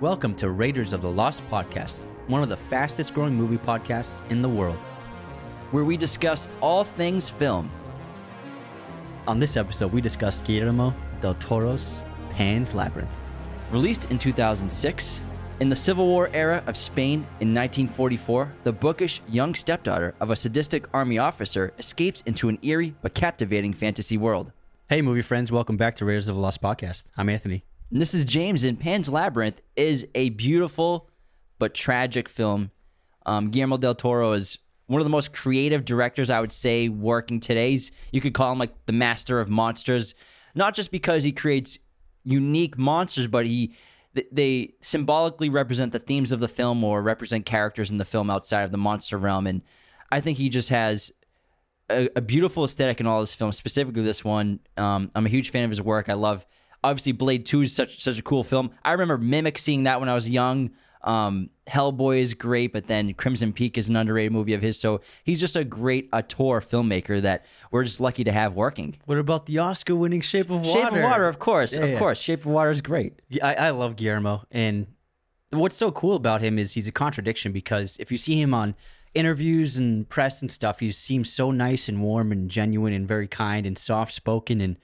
Welcome to Raiders of the Lost Podcast, one of the fastest growing movie podcasts in the world. where we discuss all things film. On this episode, we discussed Guillermo del Toro's Pan's Labyrinth. Released in 2006, in the Civil War era of Spain in 1944, the bookish young stepdaughter of a sadistic army officer escapes into an eerie but captivating fantasy world. Hey, movie friends, welcome back to Raiders of the Lost Podcast. I'm Anthony. And this is James, and Pan's Labyrinth is a beautiful but tragic film. Um, Guillermo del Toro is one of the most creative directors, I would say, working today's. You could call him like the master of monsters, not just because he creates unique monsters, but he they symbolically represent the themes of the film or represent characters in the film outside of the monster realm. And I think he just has a, a beautiful aesthetic in all his films, specifically this one. Um, I'm a huge fan of his work. I love obviously Blade Two is such such a cool film. I remember Mimic seeing that when I was young. Um, Hellboy is great, but then Crimson Peak is an underrated movie of his. So he's just a great auteur filmmaker that we're just lucky to have working. What about the Oscar winning Shape of Water? Shape of Water, of course, Yeah, of yeah. course. Shape of Water is great. Yeah, I, I love Guillermo, and what's so cool about him is he's a contradiction because if you see him on interviews and press and stuff, he seems so nice and warm and genuine and very kind and soft spoken, and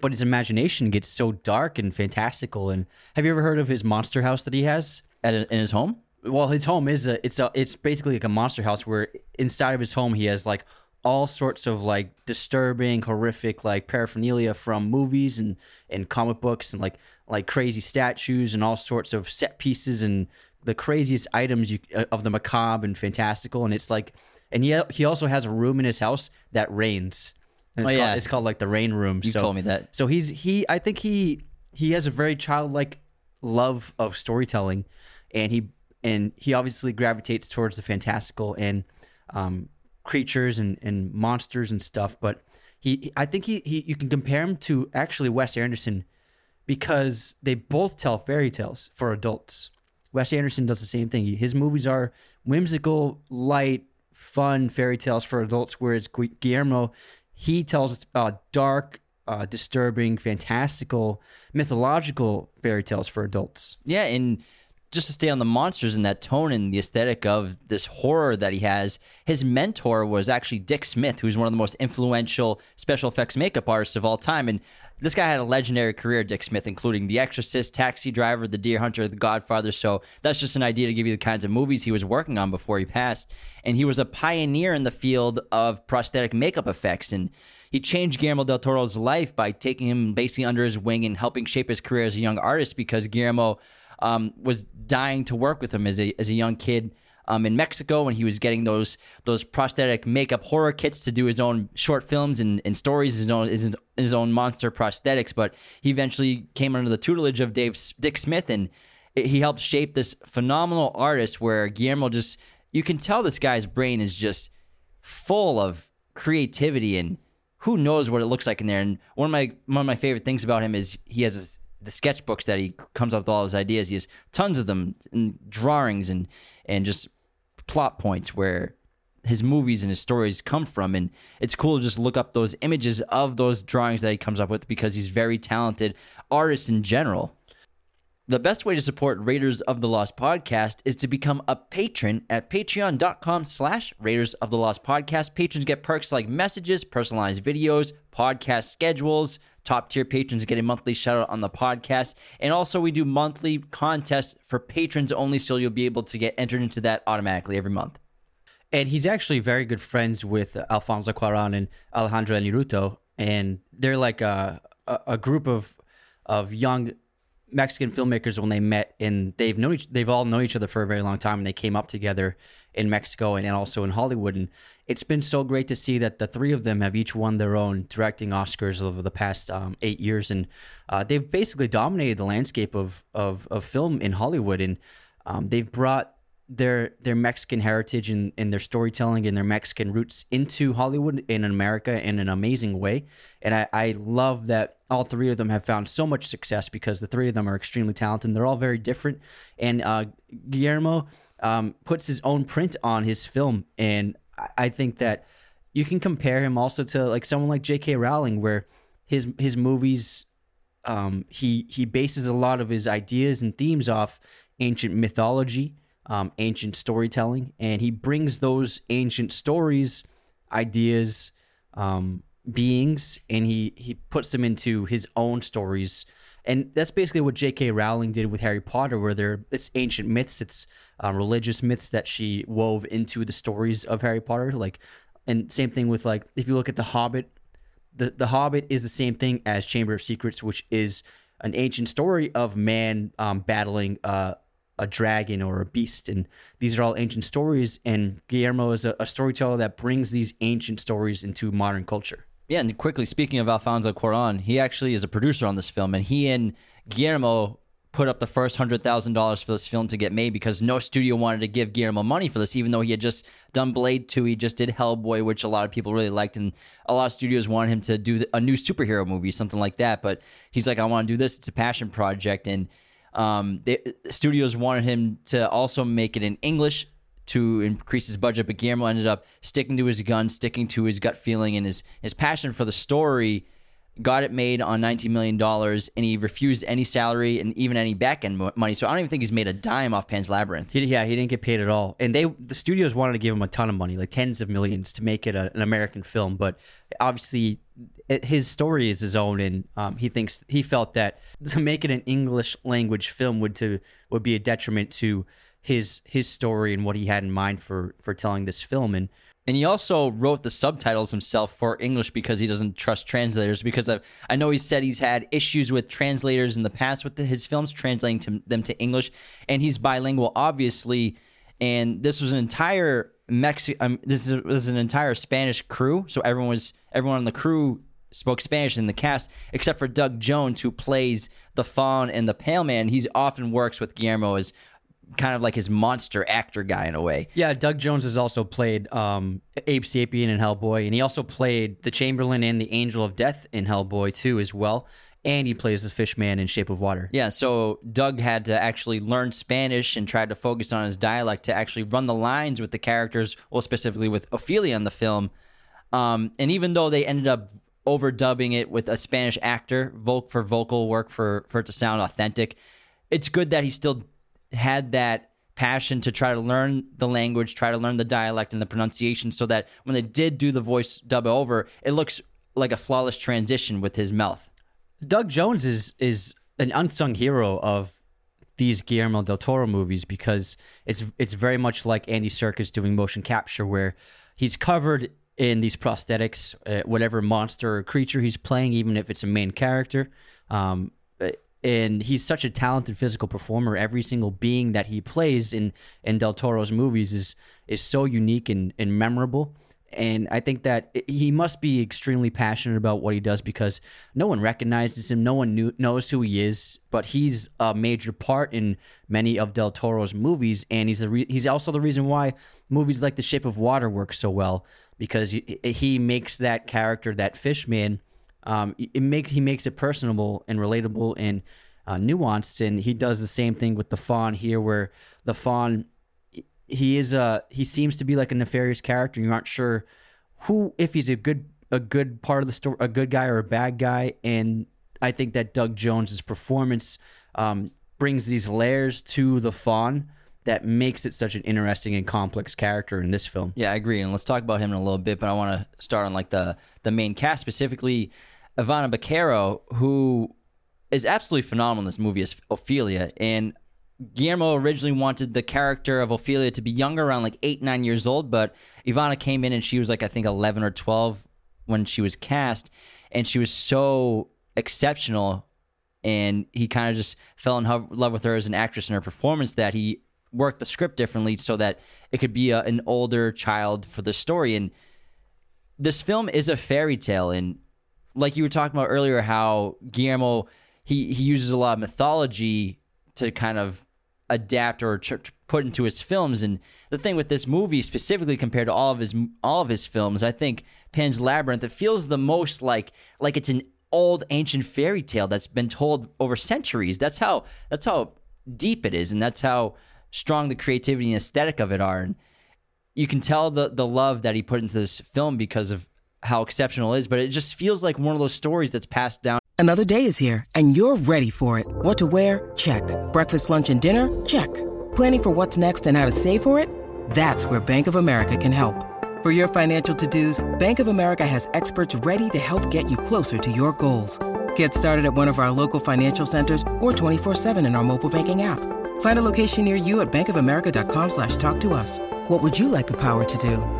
but his imagination gets so dark and fantastical. And have you ever heard of his monster house that he has? At a, in his home, Well, his home is a it's a it's basically like a monster house where inside of his home he has like all sorts of like disturbing, horrific like paraphernalia from movies and and comic books and like like crazy statues and all sorts of set pieces and the craziest items you, uh, of the macabre and fantastical and it's like and he he also has a room in his house that rains. And it's Oh, called, yeah. it's called like the rain room. You so, told me that. So he's he I think he he has a very childlike love of storytelling and he and he obviously gravitates towards the fantastical and um, creatures and, and monsters and stuff but he I think he, he you can compare him to actually Wes Anderson because they both tell fairy tales for adults. Wes Anderson does the same thing. His movies are whimsical, light, fun fairy tales for adults, whereas Guillermo, he tells us uh, dark, uh, disturbing, fantastical, mythological fairy tales for adults. yeah, and just to stay on the monsters and that tone and the aesthetic of this horror that he has, his mentor was actually Dick Smith, who's one of the most influential special effects makeup artists of all time. And this guy had a legendary career, Dick Smith, including The Exorcist, Taxi Driver, The Deer Hunter, The Godfather. So that's just an idea to give you the kinds of movies he was working on before he passed. And he was a pioneer in the field of prosthetic makeup effects. And he changed Guillermo del Toro's life by taking him basically under his wing and helping shape his career as a young artist because Guillermo um, was dying to work with him as a as a young kid um, in Mexico when he was getting those those prosthetic makeup horror kits to do his own short films and, and stories, his own his, his own monster prosthetics. But he eventually came under the tutelage of Dave Dick Smith, and he helped shape this phenomenal artist. Where Guillermo just you can tell this guy's brain is just full of creativity and who knows what it looks like in there. And one of my one of my favorite things about him is he has this, the sketchbooks that he comes up with all his ideas. He has tons of them and drawings and and just plot points where his movies and his stories come from and it's cool to just look up those images of those drawings that he comes up with because he's very talented artist in general the best way to support Raiders of the Lost podcast is to become a patron at patreon.com slash Raiders of the Lost podcast. Patrons get perks like messages, personalized videos, podcast schedules. Top tier patrons get a monthly shout out on the podcast. And also we do monthly contests for patrons only, so you'll be able to get entered into that automatically every month. And he's actually very good friends with Alfonso Cuaron and Alejandro Iñárritu, and they're like a, a, a group of of young Mexican filmmakers when they met, and they've known each, they've all known each other for a very long time, and they came up together in Mexico and, and also in Hollywood, and it's been so great to see that the three of them have each won their own directing Oscars over the past um, eight years, and uh, they've basically dominated the landscape of of, of film in Hollywood, and um, they've brought their their Mexican heritage and, and their storytelling and their Mexican roots into Hollywood and in America in an amazing way. And I, I love that all three of them have found so much success because the three of them are extremely talented. They're all very different. And uh, Guillermo um, puts his own print on his film, and I, I think that you can compare him also to like someone like J.K. Rowling, where his his movies um, he he bases a lot of his ideas and themes off ancient mythology, um, ancient storytelling, and he brings those ancient stories, ideas, um, beings, and he he puts them into his own stories. And that's basically what J.K. Rowling did with Harry Potter, where there it's ancient myths, it's uh, religious myths that she wove into the stories of Harry Potter. Like, and same thing with like if you look at the Hobbit, the the Hobbit is the same thing as Chamber of Secrets, which is an ancient story of man um, battling uh, a dragon or a beast, and these are all ancient stories. And Guillermo is a, a storyteller that brings these ancient stories into modern culture. Yeah, and quickly speaking of Alfonso Cuarón, he actually is a producer on this film, and he and Guillermo put up the first hundred thousand dollars for this film to get made because no studio wanted to give Guillermo money for this, even though he had just done Blade Two, he just did Hellboy, which a lot of people really liked, and a lot of studios wanted him to do a new superhero movie, something like that. But he's like, I want to do this; it's a passion project, and um, studios wanted him to also make it in English to increase his budget, but Guillermo ended up sticking to his gun, sticking to his gut feeling and his his passion for the story. Got it made on $19 million, and he refused any salary and even any back end money. So I don't even think he's made a dime off Pan's Labyrinth. He, yeah, he didn't get paid at all. And they, the studios wanted to give him a ton of money, like tens of millions, to make it a, an American film. But obviously, it, his story is his own, and um, he thinks he felt that to make it an English language film would to would be a detriment to his his story and what he had in mind for for telling this film and and he also wrote the subtitles himself for English because he doesn't trust translators. Because I, I know he said he's had issues with translators in the past with the, his films, translating to, them to English. And he's bilingual, obviously. And this was an entire Mexi- um, this, is, this is an entire Spanish crew. So everyone was everyone on the crew spoke Spanish in the cast, except for Doug Jones, who plays the Fawn and the Pale Man. He often works with Guillermo as kind of like his monster actor guy in a way. Yeah, Doug Jones has also played um, Abe Sapien in Hellboy, and he also played the Chamberlain and the Angel of Death in Hellboy too, as well. And he plays the Fishman in Shape of Water. Yeah, so Doug had to actually learn Spanish and tried to focus on his dialect to actually run the lines with the characters, well, specifically with Ophelia in the film. Um, and even though they ended up overdubbing it with a Spanish actor, for vocal work for for it to sound authentic, it's good that he still had that passion to try to learn the language, try to learn the dialect and the pronunciation so that when they did do the voice dub over, it looks like a flawless transition with his mouth. Doug Jones is is an unsung hero of these Guillermo del Toro movies because it's it's very much like Andy Serkis doing motion capture where he's covered in these prosthetics, uh, whatever monster or creature he's playing, even if it's a main character. Um, and he's such a talented physical performer. Every single being that he plays in in Del Toro's movies is is so unique and, and memorable. And I think that he must be extremely passionate about what he does because no one recognizes him, no one knew, knows who he is. But he's a major part in many of Del Toro's movies, and he's the re- he's also the reason why movies like The Shape of Water work so well because he, he makes that character, that fishman, um, it makes he makes it personable and relatable and uh, nuanced, and he does the same thing with the Fawn here, where the Fawn he is a he seems to be like a nefarious character. You aren't sure who if he's a good a good part of the story, a good guy or a bad guy, and I think that Doug Jones's performance um, brings these layers to the Fawn that makes it such an interesting and complex character in this film. Yeah, I agree. And let's talk about him in a little bit, but I want to start on like the the main cast specifically Ivana Baquero, who is absolutely phenomenal in this movie as Ophelia. And Guillermo originally wanted the character of Ophelia to be younger, around like eight, nine years old, but Ivana came in and she was like, I think 11 or 12 when she was cast. And she was so exceptional. And he kind of just fell in love with her as an actress and her performance that he worked the script differently so that it could be a, an older child for the story. And this film is a fairy tale. And like you were talking about earlier, how Guillermo he he uses a lot of mythology to kind of adapt or ch- put into his films. And the thing with this movie, specifically compared to all of his all of his films, I think Pan's Labyrinth it feels the most like like it's an old ancient fairy tale that's been told over centuries. That's how that's how deep it is, and that's how strong the creativity and aesthetic of it are. And you can tell the the love that he put into this film because of how exceptional is, but it just feels like one of those stories that's passed down Another day is here, and you're ready for it. What to wear? Check. Breakfast, lunch, and dinner? Check. Planning for what's next and how to save for it? That's where Bank of America can help. For your financial to-dos, Bank of America has experts ready to help get you closer to your goals. Get started at one of our local financial centers or 24-7 in our mobile banking app. Find a location near you at bankofamerica.com slash talk to us. What would you like the power to do?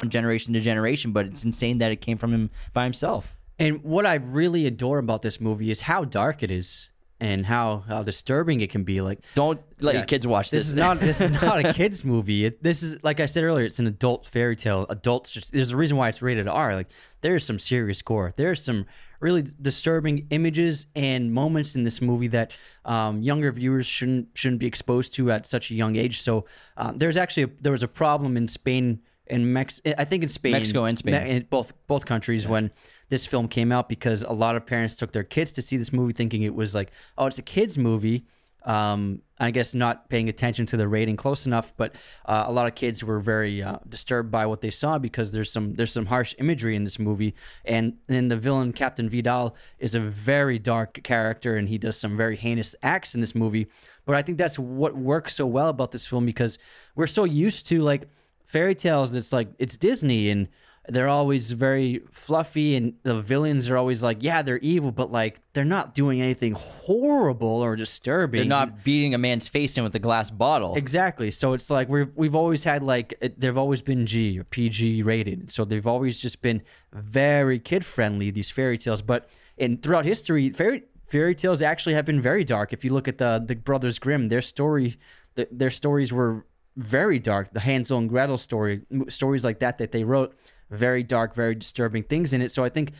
from generation to generation, but it's insane that it came from him by himself. And what I really adore about this movie is how dark it is and how, how disturbing it can be. Like, don't let yeah, your kids watch this. This is not this is not a kids movie. It, this is like I said earlier. It's an adult fairy tale. Adults just there's a reason why it's rated R. Like there's some serious gore. There's some really disturbing images and moments in this movie that um, younger viewers shouldn't shouldn't be exposed to at such a young age. So um, there's actually a, there was a problem in Spain in Mex I think in Spain, Mexico and Spain, in both both countries yeah. when this film came out because a lot of parents took their kids to see this movie thinking it was like, oh, it's a kids movie. Um, I guess not paying attention to the rating close enough, but uh, a lot of kids were very uh, disturbed by what they saw because there's some there's some harsh imagery in this movie, and then the villain Captain Vidal is a very dark character, and he does some very heinous acts in this movie. But I think that's what works so well about this film because we're so used to like fairy tales it's like it's disney and they're always very fluffy and the villains are always like yeah they're evil but like they're not doing anything horrible or disturbing. They're not beating a man's face in with a glass bottle. Exactly. So it's like we've, we've always had like they've always been g or pg rated. So they've always just been very kid friendly these fairy tales. But in throughout history fairy fairy tales actually have been very dark. If you look at the the brothers grimm their story the, their stories were very dark. The Hansel and Gretel story, stories like that that they wrote, very dark, very disturbing things in it. So I think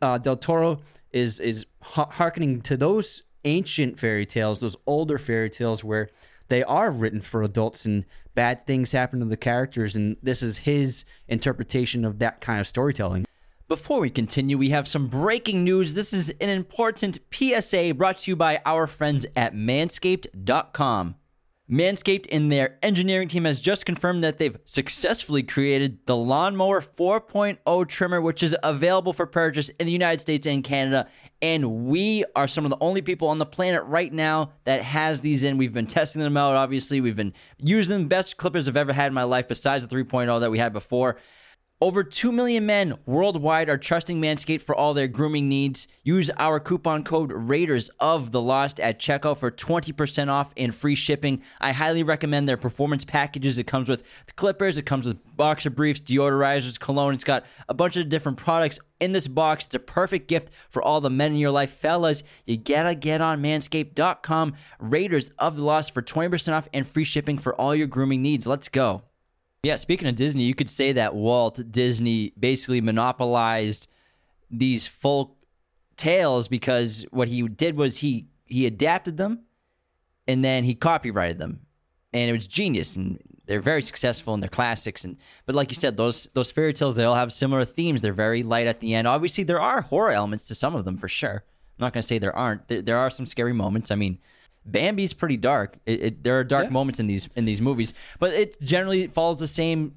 uh, Del Toro is is harkening to those ancient fairy tales, those older fairy tales where they are written for adults and bad things happen to the characters, and this is his interpretation of that kind of storytelling. Before we continue, we have some breaking news. This is an important PSA brought to you by our friends at manscaped.com. Manscaped and their engineering team has just confirmed that they've successfully created the Lawnmower 4.0 trimmer, which is available for purchase in the United States and Canada. And we are some of the only people on the planet right now that has these in. We've been testing them out, obviously. We've been using them. Best clippers I've ever had in my life, besides the 3.0 that we had before. Over 2 million men worldwide are trusting Manscaped for all their grooming needs. Use our coupon code Raiders of the Lost at checkout for 20% off and free shipping. I highly recommend their performance packages. It comes with clippers, it comes with boxer briefs, deodorizers, cologne. It's got a bunch of different products in this box. It's a perfect gift for all the men in your life. Fellas, you gotta get on manscaped.com. Raiders of the Lost for 20% off and free shipping for all your grooming needs. Let's go. Yeah, speaking of Disney, you could say that Walt Disney basically monopolized these folk tales because what he did was he he adapted them and then he copyrighted them. And it was genius and they're very successful and they're classics and but like you said those those fairy tales they all have similar themes. They're very light at the end. Obviously there are horror elements to some of them for sure. I'm not going to say there aren't. There, there are some scary moments. I mean, Bambi's pretty dark. It, it, there are dark yeah. moments in these in these movies, but it generally follows the same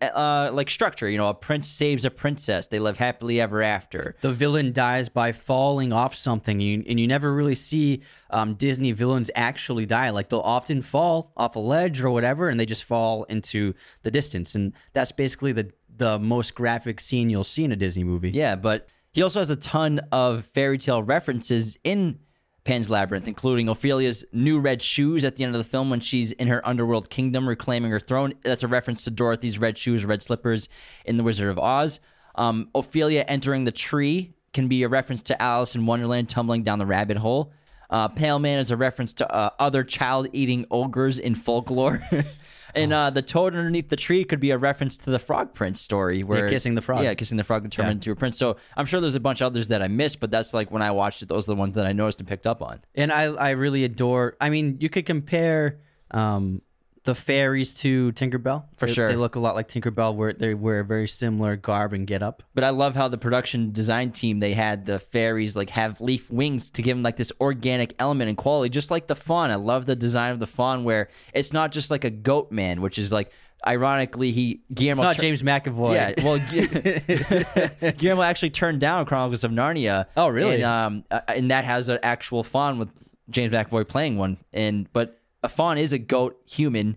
uh, like structure. You know, a prince saves a princess. They live happily ever after. The villain dies by falling off something, you, and you never really see um, Disney villains actually die. Like they'll often fall off a ledge or whatever, and they just fall into the distance. And that's basically the the most graphic scene you'll see in a Disney movie. Yeah, but he also has a ton of fairy tale references in Pan's Labyrinth, including Ophelia's new red shoes at the end of the film when she's in her underworld kingdom reclaiming her throne. That's a reference to Dorothy's red shoes, red slippers in The Wizard of Oz. Um, Ophelia entering the tree can be a reference to Alice in Wonderland tumbling down the rabbit hole. Uh, Pale Man is a reference to uh, other child eating ogres in folklore. And uh, the toad underneath the tree could be a reference to the Frog Prince story, where kissing the frog. Yeah, kissing the frog turning Yeah. into a prince. So I'm sure there's a bunch of others that I missed, but that's like when I watched it, those are the ones that I noticed and picked up on. And I I really adore. I mean, you could compare um, the fairies to Tinkerbell For They- sure. They look a lot like Tinkerbell, where they wear a very similar garb and get up. But I love how the production design team they had the fairies like have leaf wings to give them like this organic element and quality, just like the fawn. I love the design of the fawn where it's not just like a goat man, which is like ironically he Guillermo It's not tur- James McAvoy. Yeah, well, Guillermo actually turned down Chronicles of Narnia. Oh, really? And, um, uh, and that has an actual fawn with James McAvoy playing one. And but a fawn is a goat human,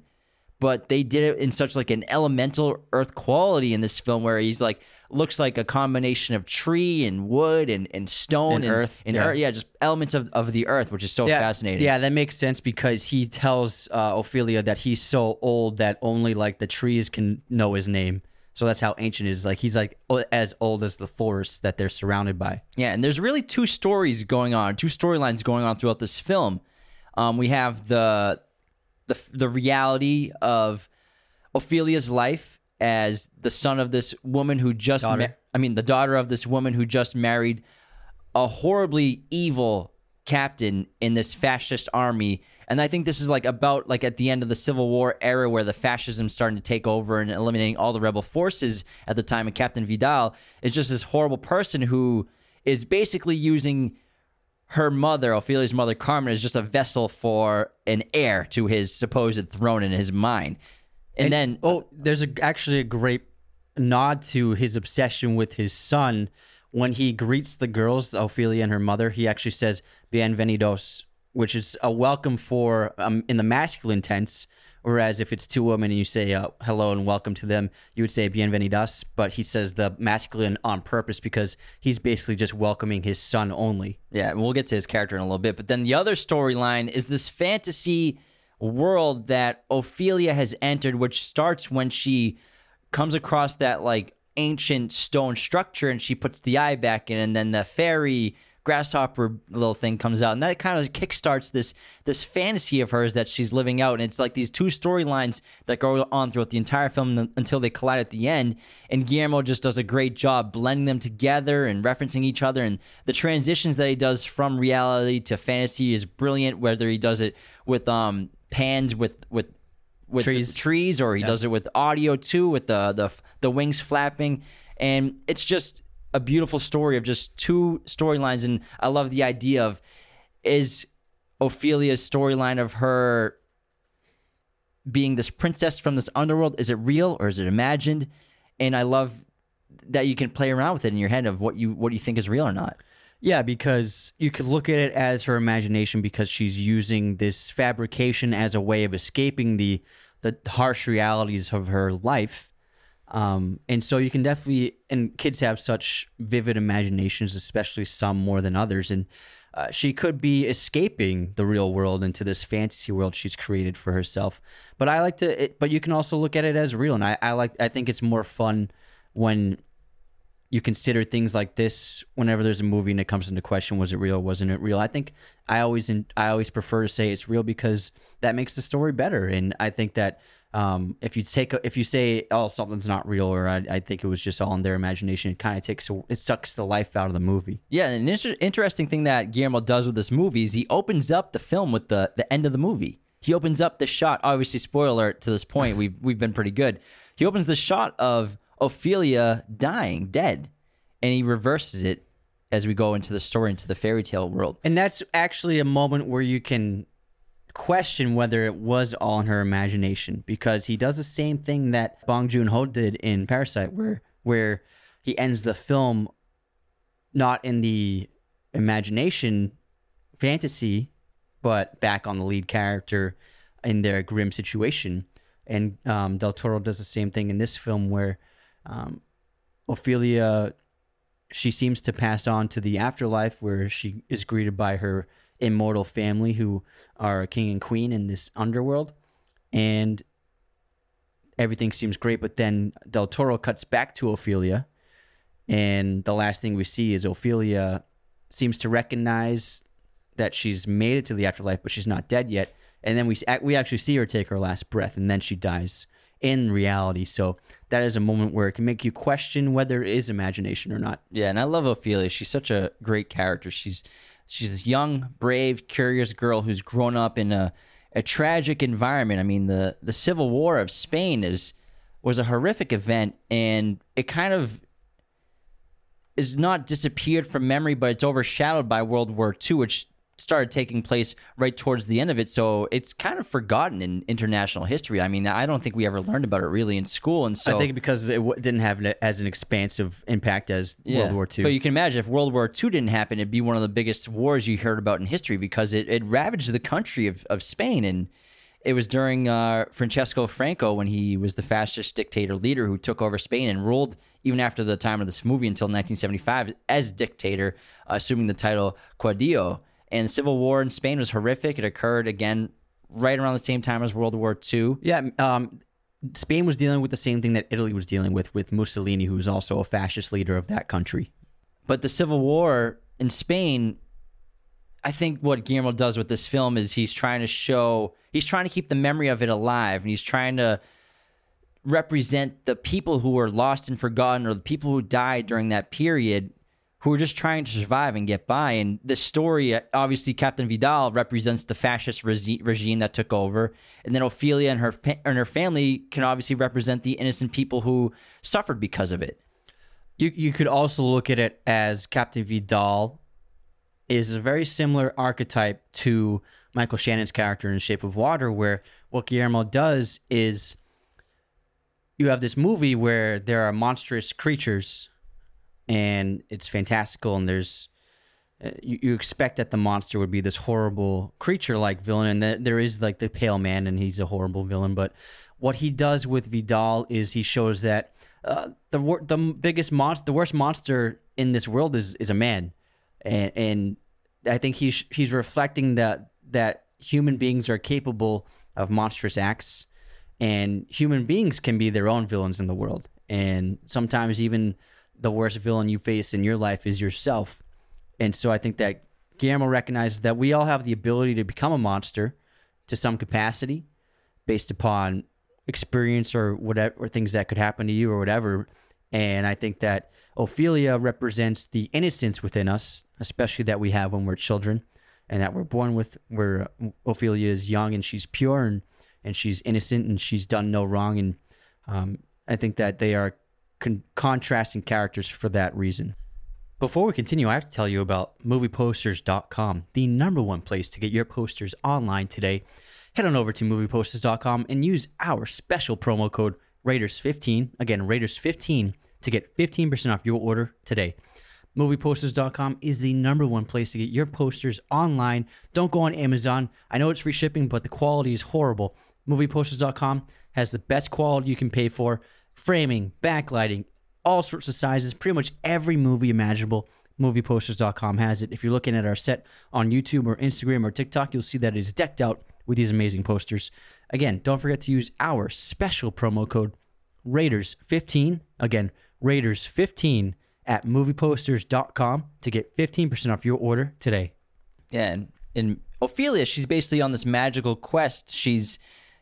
but they did it in such like an elemental earth quality in this film where he's like looks like a combination of tree and wood and, and stone And and, earth, and yeah. earth. Yeah, just elements of, of the earth, which is so yeah, fascinating. Yeah, that makes sense because he tells uh, Ophelia that he's so old that only like the trees can know his name. So that's how ancient it is. Like he's like o- as old as the forests that they're surrounded by. Yeah, and there's really two stories going on, two storylines going on throughout this film. Um, we have the the the reality of Ophelia's life as the son of this woman who just ma- I mean the daughter of this woman who just married a horribly evil captain in this fascist army. And I think this is like about like at the end of the Civil War era where the fascism starting to take over and eliminating all the rebel forces at the time. And Captain Vidal is just this horrible person who is basically using her mother, Ophelia's mother, Carmen, is just a vessel for an heir to his supposed throne in his mind. And, then, oh, there's a, actually a great nod to his obsession with his son when he greets the girls, Ophelia and her mother. He actually says "bienvenidos," which is a welcome for um, in the masculine tense. Whereas if it's two women and you say uh, hello and welcome to them, you would say bienvenidas. But he says the masculine on purpose because he's basically just welcoming his son only. Yeah, and we'll get to his character in a little bit. But then the other storyline is this fantasy world that Ophelia has entered, which starts when she comes across that like ancient stone structure and she puts the eye back in, and then the fairy grasshopper little thing comes out, and that kind of kickstarts this this fantasy of hers that she's living out. And it's like these two storylines that go on throughout the entire film until they collide at the end. And Guillermo just does a great job blending them together and referencing each other. And the transitions that he does from reality to fantasy is brilliant. Whether he does it with um pans with with with Trees. trees or he does it with audio too with the the the wings flapping and it's just a beautiful story of just two storylines and I love the idea of is Ophelia's storyline of her being this princess from this underworld is it real or is it imagined and I love that you can play around with it in your head of what you what you think is real or not Yeah, because you could look at it as her imagination because she's using this fabrication as a way of escaping the the harsh realities of her life. Um, and so you can definitely, and kids have such vivid imaginations, especially some more than others. And uh, she could be escaping the real world into this fantasy world she's created for herself. But I like to, it, but you can also look at it as real. And I, I like, I think it's more fun when you consider things like this whenever there's a movie and it comes into question was it real wasn't it real i think i always i always prefer to say it's real because that makes the story better and i think that um, if you take if you say oh something's not real or I, I think it was just all in their imagination it kind of takes it sucks the life out of the movie Yeah, an inter- interesting thing that Guillermo does with this movie is he opens up the film with the the end of the movie. He opens up the shot. Obviously, spoiler alert to this point, we've we've been pretty good. He opens the shot of Ophelia dying, dead, and he reverses it as we go into the story, into the fairy tale world. and that's actually a moment where you can question whether it was all in her imagination because he does the same thing that Bong Joon-ho did in Parasite where where he ends the film not in the imagination fantasy but back on the lead character in their grim situation. And um, Del Toro does the same thing in this film where um, Ophelia she seems to pass on to the afterlife where she is greeted by her immortal family who are king and queen in this underworld and everything seems great but then del toro cuts back to ophelia and the last thing we see is ophelia seems to recognize that she's made it to the afterlife but she's not dead yet and then we we actually see her take her last breath, and then she dies in reality. So that is a moment where it can make you question whether it is imagination or not. Yeah, and I love Ophelia. She's such a great character. She's she's this young, brave, curious girl who's grown up in a a tragic environment. I mean, the the Civil War of Spain is was a horrific event, and it kind of is not disappeared from memory, but it's overshadowed by World War II, which started taking place right towards the end of it. So it's kind of forgotten in international history. I mean, I don't think we ever learned about it really in school, and so I think because it w- didn't have it as an expansive impact as World War II. But you can imagine if World War II didn't happen, it'd be one of the biggest wars you heard about in history because it, it ravaged the country of, of Spain. And it was during uh, Francisco Franco when he was the fascist dictator leader who took over Spain and ruled even after the time of this movie until 1975 as dictator, assuming the title Caudillo. And the civil war in Spain was horrific. It occurred again right around the same time as World War II. Yeah, um, Spain was dealing with the same thing that Italy was dealing with with Mussolini, who was also a fascist leader of that country. But the Civil War in Spain, I think what Guillermo does with this film is he's trying to show, he's trying to keep the memory of it alive, and he's trying to represent the people who were lost and forgotten or the people who died during that period who are just trying to survive and get by. And the story, obviously, Captain Vidal represents the fascist regi- regime that took over, and then Ophelia and her and her family can obviously represent the innocent people who suffered because of it. You you could also look at it as Captain Vidal is a very similar archetype to Michael Shannon's character in Shape of Water, where what Guillermo does is you have this movie where there are monstrous creatures and it's fantastical and there's uh, you, you expect that the monster would be this horrible creature like villain and that there is like the pale man and he's a horrible villain but what he does with Vidal is he shows that uh, the the biggest monster the worst monster in this world is is a man and and I think he's he's reflecting that that human beings are capable of monstrous acts and human beings can be their own villains in the world and sometimes even the worst villain you face in your life is yourself and so i think that guillermo recognizes that we all have the ability to become a monster to some capacity based upon experience or whatever or things that could happen to you or whatever and i think that ophelia represents the innocence within us especially that we have when we're children and that we're born with where ophelia is young and she's pure and and she's innocent and she's done no wrong. And um, I think that they are con- contrasting characters for that reason. Before we continue, I have to tell you about movieposters.com, the number one place to get your posters online today. Head on over to movieposters.com and use our special promo code Raiders15, again, Raiders15, to get 15% off your order today. Movieposters.com is the number one place to get your posters online. Don't go on Amazon. I know it's free shipping, but the quality is horrible. Movieposters.com has the best quality you can pay for framing, backlighting, all sorts of sizes, pretty much every movie imaginable. Movieposters.com has it. If you're looking at our set on YouTube or Instagram or TikTok, you'll see that it is decked out with these amazing posters. Again, don't forget to use our special promo code Raiders15. Again, Raiders15 at movieposters.com to get 15% off your order today. Yeah, and in Ophelia, she's basically on this magical quest. She's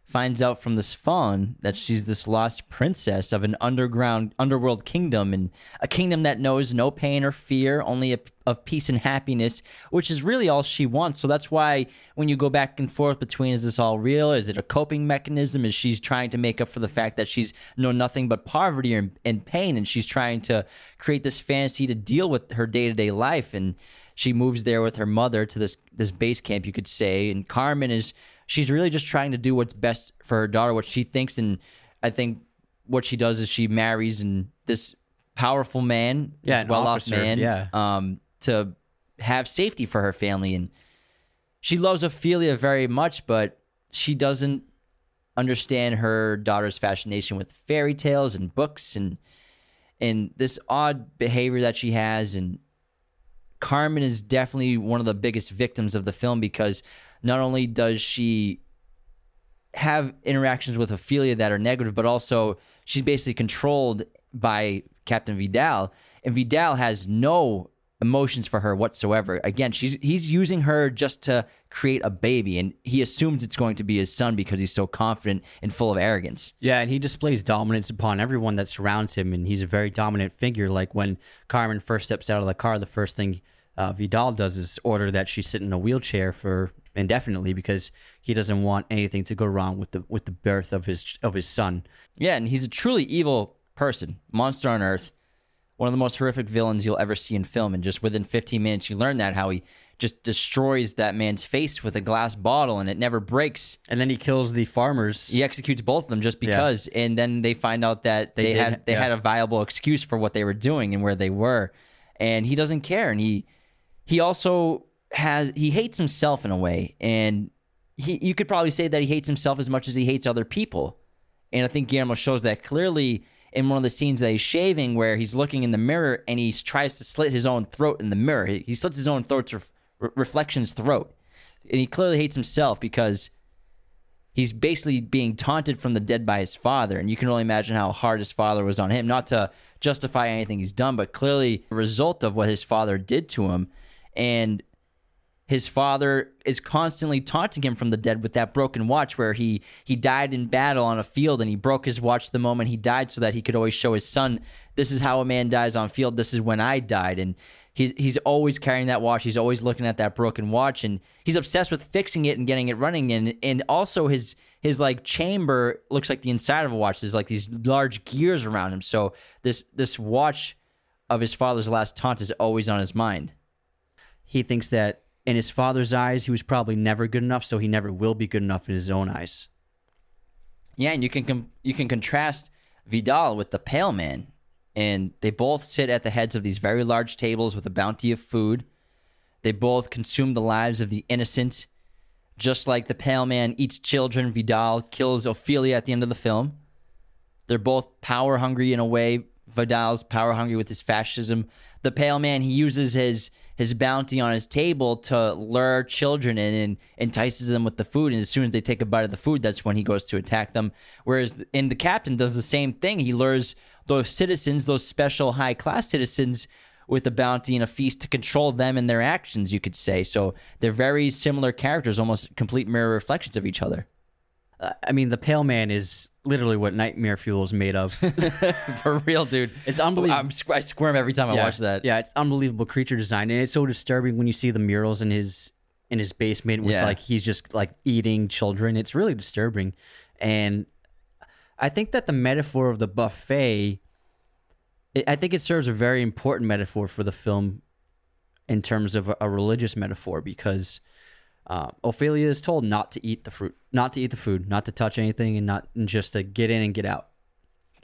finds out from this fawn that she's this lost princess of an underground underworld kingdom and a kingdom that knows no pain or fear only a, of peace and happiness which is really all she wants. So that's why when you go back and forth between is this all real? Is it a coping mechanism? Is she's trying to make up for the fact that she's known nothing but poverty and, and pain and she's trying to create this fantasy to deal with her day-to-day life. And she moves there with her mother to this this base camp you could say. And carmen is she's really just trying to do what's best for her daughter, what she thinks. And I think what she does is she marries and this powerful man, Yeah, this well-off officer, man, yeah. um, to have safety for her family. And she loves Ophelia very much, but she doesn't understand her daughter's fascination with fairy tales and books and and this odd behavior that she has and Carmen is definitely one of the biggest victims of the film because not only does she have interactions with Ophelia that are negative, but also she's basically controlled by Captain Vidal. And Vidal has no emotions for her whatsoever. Again, she's he's using her just to create a baby, and he assumes it's going to be his son because he's so confident and full of arrogance. Yeah, and he displays dominance upon everyone that surrounds him, and he's a very dominant figure. Like when Carmen first steps out of the car, the first thing uh, Vidal does is order that she sit in a wheelchair for indefinitely because he doesn't want anything to go wrong with the with the birth of his of his son. Yeah, and he's a truly evil person, monster on earth, one of the most horrific villains you'll ever see in film. And just within 15 minutes, you learn that how he just destroys that man's face with a glass bottle and it never breaks. And then he kills the farmers. He executes both of them just because, and then they find out that they, They did, had they yeah. had a viable excuse for what they were doing and where they were, and he doesn't care. And he he also has he hates himself in a way, and he you could probably say that he hates himself as much as he hates other people. And I think Guillermo shows that clearly in one of the scenes that he's shaving, where he's looking in the mirror and he tries to slit his own throat in the mirror. He, he slits his own throat's ref, re- reflection's throat, and he clearly hates himself because he's basically being taunted from the dead by his father. And you can only imagine how hard his father was on him. Not to justify anything he's done, but clearly a result of what his father did to him. And his father is constantly taunting him from the dead with that broken watch where he he died in battle on a field and he broke his watch the moment he died so that he could always show his son this is how a man dies on field. This is when I died. And he's he's always carrying that watch. He's always looking at that broken watch and he's obsessed with fixing it and getting it running. And and also his his like chamber looks like the inside of a watch. There's like these large gears around him. So this this watch of his father's last taunt is always on his mind He thinks that in his father's eyes, he was probably never good enough, so he never will be good enough in his own eyes. Yeah, and you can com- you can contrast Vidal with the Pale Man, and they both sit at the heads of these very large tables with a bounty of food. They both consume the lives of the innocent, just like the Pale Man eats children. Vidal kills Ophelia at the end of the film. They're both power hungry in a way. Vidal's power hungry with his fascism. The Pale Man he uses his his bounty on his table to lure children in and entices them with the food. And as soon as they take a bite of the food, that's when he goes to attack them. Whereas and the captain does the same thing. He lures those citizens, those special high class citizens, with a bounty and a feast to control them and their actions. You could say so. They're very similar characters, almost complete mirror reflections of each other. Uh, I mean, the Pale Man is literally what Nightmare Fuel is made of. For real, dude. It's unbelievable. Squ- I squirm every time I watch that. Yeah, it's unbelievable creature design, and it's so disturbing when you see the murals in his in his basement with Yeah. like he's just like eating children. It's really disturbing, and I think that the metaphor of the buffet, it, I think it serves a very important metaphor for the film in terms of a, a religious metaphor because. Uh, Ophelia is told not to eat the fruit, not to eat the food, not to touch anything, and not and just to get in and get out.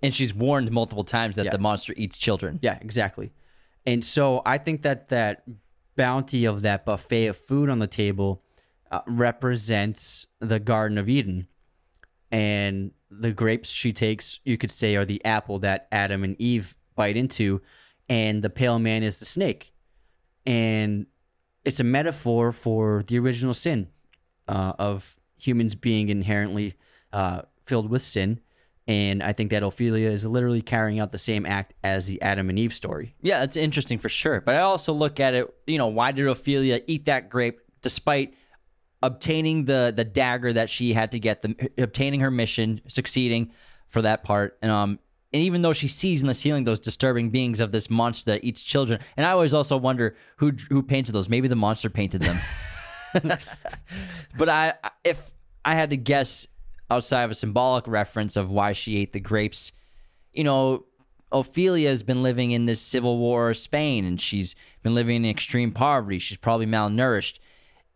And she's warned multiple times that Yeah. the monster eats children. Yeah, exactly. And so I think that that bounty of that buffet of food on the table uh, represents the Garden of Eden. And the grapes she takes, you could say, are the apple that Adam and Eve bite into. And the pale man is the snake. And it's a metaphor for the original sin uh, of humans being inherently uh, filled with sin. And I think that Ophelia is literally carrying out the same act as the Adam and Eve story. Yeah, that's interesting for sure. But I also look at it, you know, why did Ophelia eat that grape despite obtaining the the dagger that she had to get, the obtaining her mission, succeeding for that part. And um and even though she sees in the ceiling those disturbing beings of this monster that eats children, and I always also wonder who who painted those. Maybe the monster painted them. but I, if I had to guess outside of a symbolic reference of why she ate the grapes, you know, Ophelia has been living in this civil war Spain and she's been living in extreme poverty. She's probably malnourished.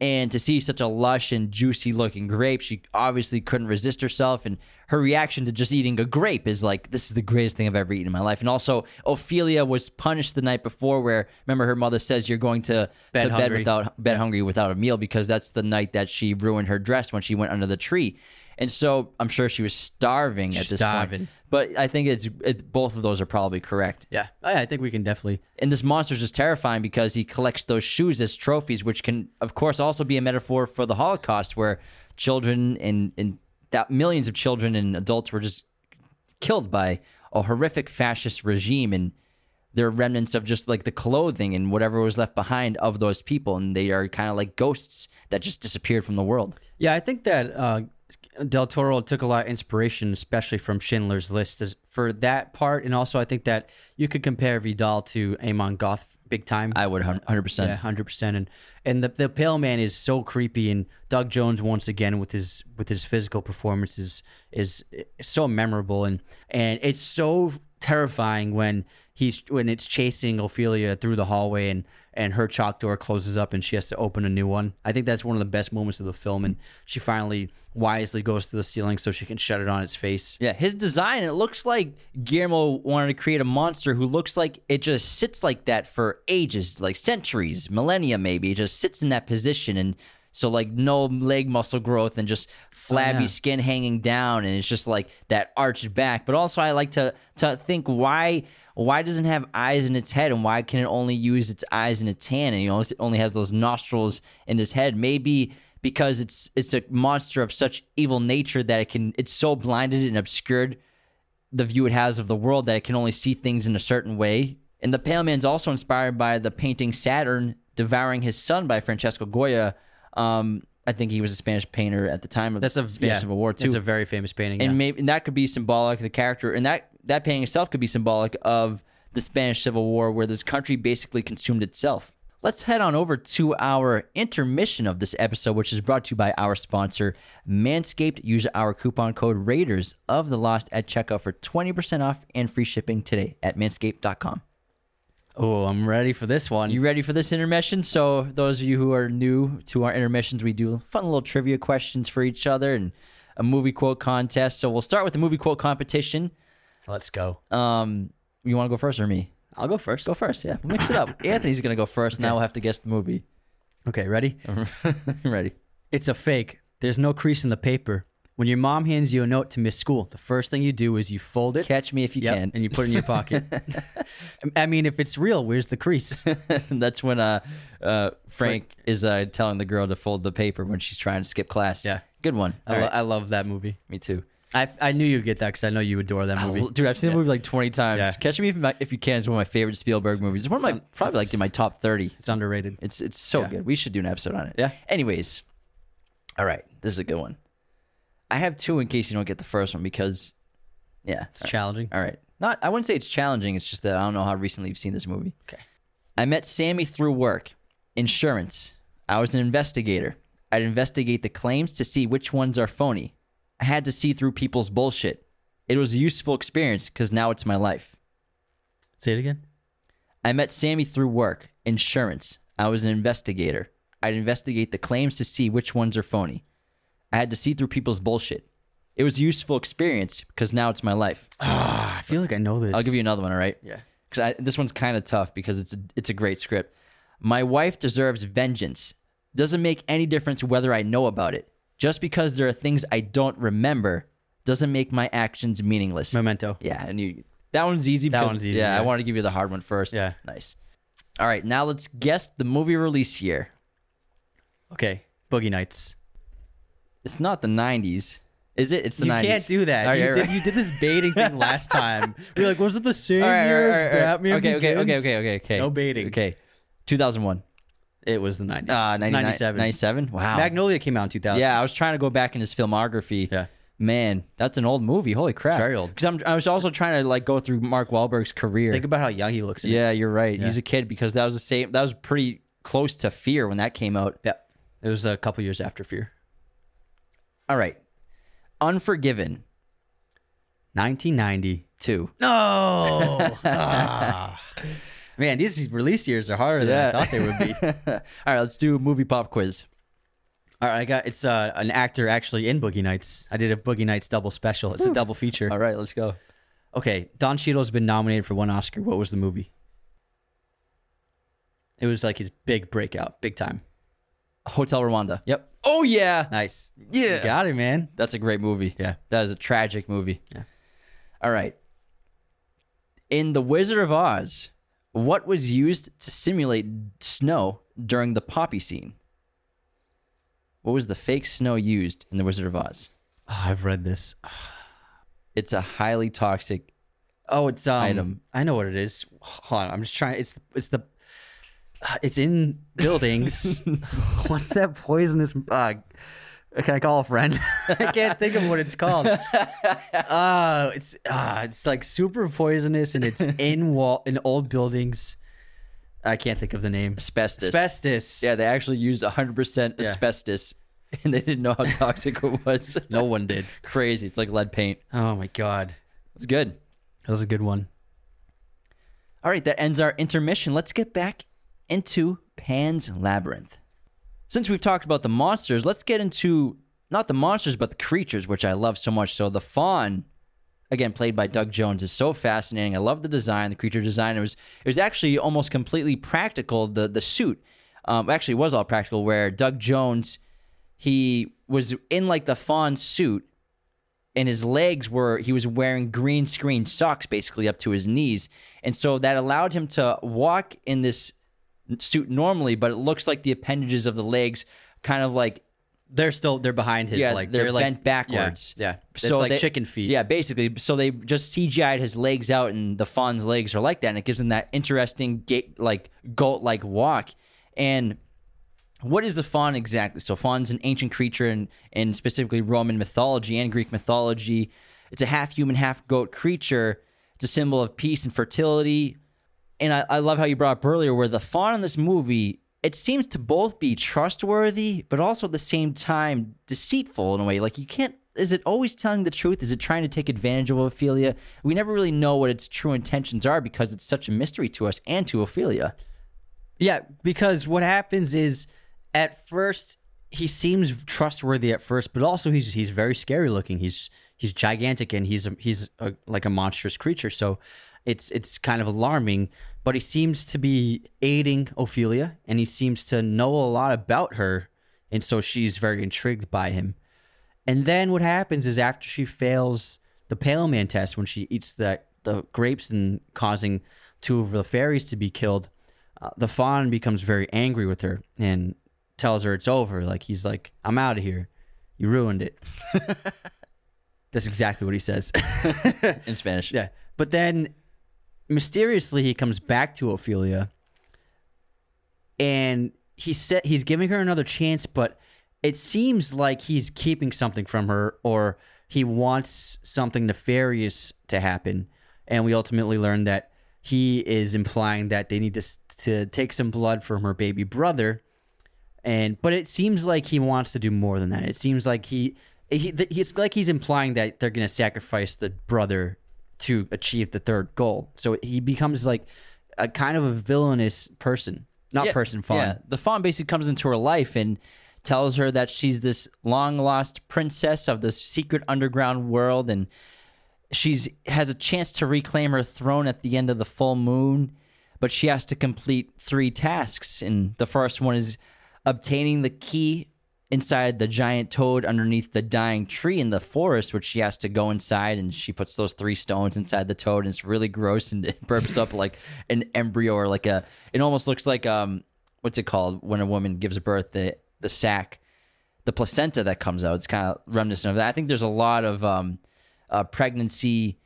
And to see such a lush and juicy looking grape, she obviously couldn't resist herself. And her reaction to just eating a grape is like, this is the greatest thing I've ever eaten in my life. And also, Ophelia was punished the night before, where remember her mother says you're going to Bed to bed without bed hungry without a meal because that's the night that she ruined her dress when she went under the tree. And so I'm sure she was starving at this Starving. point. But I think it's it, both of those are probably correct. Yeah, I I think we can definitely. And this monster's just terrifying because he collects those shoes as trophies, which can, of course, also be a metaphor for the Holocaust, where children and, and that millions of children and adults were just killed by a horrific fascist regime. And they're remnants of just like the clothing and whatever was left behind of those people, and they are kind of like ghosts that just disappeared from the world. Yeah, I think that uh, Del Toro took a lot of inspiration, especially from Schindler's List, for that part, and also I think that you could compare Vidal to Amon Goth big time. I would hundred percent. Yeah, hundred percent. And and the the Pale Man is so creepy, and Doug Jones once again with his with his physical performances is, is so memorable, and and it's so terrifying when he's when it's chasing Ophelia through the hallway and and her chalk door closes up and she has to open a new one. I think that's one of the best moments of the film, and she finally wisely goes to the ceiling so she can shut it on its face. Yeah, his design, it looks like Guillermo wanted to create a monster who looks like it just sits like that for ages, like centuries, millennia maybe. It just sits in that position and so like no leg muscle growth and just oh, flabby Oh, yeah. skin hanging down and it's just like that arched back. But also I like to to think why why doesn't it have eyes in its head and why can it only use its eyes in its hand and you know it only has those nostrils in its head? Maybe because it's it's a monster of such evil nature that it can it's so blinded and obscured the view it has of the world that it can only see things in a certain way. And the Pale Man's also inspired by the painting Saturn devouring his son by Francisco Goya. Um, I think he was a Spanish painter at the time of That's the a Spanish yeah, Civil War too. It's a very famous painting. and yeah. maybe and that could be symbolic of the character, and that that painting itself could be symbolic of the Spanish Civil War, where this country basically consumed itself. Let's head on over to our intermission of this episode, which is brought to you by our sponsor, Manscaped. Use our coupon code Raiders of the Lost at checkout for 20% off and free shipping today at manscaped.com. oh, I'm ready for this one. You ready for this intermission? So, those of you who are new to our intermissions, we do fun little trivia questions for each other and a movie quote contest. So, we'll start with the movie quote competition. Let's go. Um, you want to go first or me? I'll go first. Go first, yeah. We'll mix it up. Anthony's gonna go first. Now we'll have to guess the movie. Okay, ready? Ready? It's a fake. There's no crease in the paper. When your mom hands you a note to miss school, the first thing you do is you fold it. Catch me if you Yep, can. and you put it in your pocket. I mean, if it's real, where's the crease? That's when uh, uh, Frank is uh, telling the girl to fold the paper when she's trying to skip class. Yeah. good one. I, All lo- I love that movie. me too. I, I knew you'd get that because I know you adore that movie. Dude, I've seen the movie like twenty times. Yeah. Catch me if, my, if you can is one of my favorite Spielberg movies. It's one of my probably like in my top thirty. It's underrated. It's it's so Yeah. good. We should do an episode on it. Yeah. Anyways, all right, this is a good one. I have two in case you don't get the first one because, yeah, It's challenging. All right. Not I wouldn't say it's challenging, it's just that I don't know how recently you've seen this movie. Okay. I met Sammy through work. Insurance. I was an investigator. I'd investigate the claims to see which ones are phony. I had to see through people's bullshit. It was a useful experience because now it's my life. Say it again. I met Sammy through work. Insurance. I was an investigator. I'd investigate the claims to see which ones are phony. I had to see through people's bullshit. It was a useful experience because now it's my life. Ah, I feel like I know this. I'll give you another one, all right? Yeah. Because this one's kind of tough because it's a, it's a great script. My wife deserves vengeance. Doesn't make any difference whether I know about it. Just because there are things I don't remember doesn't make my actions meaningless. Memento. Yeah, and you that one's easy. That because- one's easy, Yeah, I wanted to give you the hard one first. Yeah. nice. All right, now let's guess the movie release year. Okay. Boogie Nights. It's not the '90s, is it? It's the you 90s. can't do that. Right, you, all did, right. you did this baiting thing last time. You're like, was it the same right, year right, as right, right. Batman Okay, okay, okay, okay, okay, okay. No baiting. Okay, 2001. It was the 90s. Uh, It's 97. 97. Wow. Magnolia came out in 2000. Yeah, I was trying to go back in his filmography. Yeah. Man, that's an old movie. Holy crap. It's very old. Because I'm was also trying to like go through Mark Wahlberg's career. Think about how young he looks. In it. yeah, you're right. He's a kid because that was the same that was pretty close to Fear when that came out. Yeah. It was a couple years after Fear. All right. Unforgiven 1990. 2. No. Ah. Man, these release years are harder than I thought they would be. All right, let's do a movie pop quiz. All right, I got it's uh, an actor actually in Boogie Nights. I did a Boogie Nights double special. It's a double feature. All right, let's go. Okay, Don Cheadle's been nominated for one Oscar. What was the movie? It was like his big breakout, big time. Hotel Rwanda. Yep. Oh yeah. Nice. Yeah. You got it, man. That's a great movie. Yeah. That is a tragic movie. Yeah. All right. In The Wizard of Oz, what was used to simulate snow during the poppy scene? What was the fake snow used in The Wizard of Oz? Oh, I've read this. It's a highly toxic Oh, it's um. Item. I know what it is. Hold on, I'm just trying. It's it's the. It's in buildings. What's that poisonous? Uh, can I call a friend? I can't think of what it's called. Uh, it's uh, it's like super poisonous, and it's in wall in old buildings. I can't think of the name. Asbestos. Asbestos. Yeah, they actually used 100% Yeah. asbestos, and they didn't know how toxic it was. No one did. Crazy. It's like lead paint. Oh my god, It's good. that was a good one. All right, that ends our intermission. Let's get back into Pan's Labyrinth. Since we've talked about the monsters, let's get into not the monsters, but the creatures, which I love so much. So the fawn, again played by Doug Jones, is so fascinating. I love the design, the creature design. It was it was actually almost completely practical. The the suit um, actually was all practical. Where Doug Jones, he was in like the fawn suit, and his legs were he was wearing green screen socks basically up to his knees and so that allowed him to walk in this suit normally but it looks like the appendages of the legs kind of like They're still they're behind his Yeah, like they're like bent backwards. Yeah, yeah. It's like they- chicken feet. Yeah, basically. So they just CGI'd his legs out, and the fawn's legs are like that, and it gives him that interesting gait, like goat like walk. And what is the fawn exactly? So fawn's an ancient creature in, in specifically Roman mythology and Greek mythology. It's a half human, half goat creature. It's a symbol of peace and fertility. And I, I love how you brought up earlier where the fawn in this movie, it seems to both be trustworthy, but also at the same time deceitful in a way. Like you can't is it always telling the truth? Is it trying to take advantage of Ophelia? We never really know what its true intentions are because it's such a mystery to us and to Ophelia. Yeah, because what happens is at first he seems trustworthy at first, but also he's he's very scary looking. He's he's gigantic and he's a, he's a, like a monstrous creature. So it's it's kind of alarming. But he seems to be aiding Ophelia, and he seems to know a lot about her, and so she's very intrigued by him. And then what happens is after she fails the Pale Man test, when she eats the the grapes and causing two of the fairies to be killed, uh, the fawn becomes very angry with her and tells her it's over. Like he's like, "I'm out of here. You ruined it." That's exactly what he says. In Spanish. yeah, but then mysteriously he comes back to Ophelia, and he said he's giving her another chance, but it seems like he's keeping something from her, or he wants something nefarious to happen. And we ultimately learn that he is implying that they need to to take some blood from her baby brother, and but it seems like he wants to do more than that. It seems like he. He, it's like he's implying that they're going to sacrifice the brother to achieve the third goal. So he becomes like a kind of a villainous person, not Yeah, person fawn. Yeah, the fawn basically comes into her life and tells her that she's this long lost princess of this secret underground world, and she's has a chance to reclaim her throne at the end of the full moon, but she has to complete three tasks, and the first one is obtaining the key inside the giant toad underneath the dying tree in the forest, which she has to go inside and she puts those three stones inside the toad and it's really gross and it burps up like an embryo or like a it almost looks like um what's it called when a woman gives birth the the sac the placenta that comes out. It's kind of reminiscent of that. I think there's a lot of um uh, pregnancy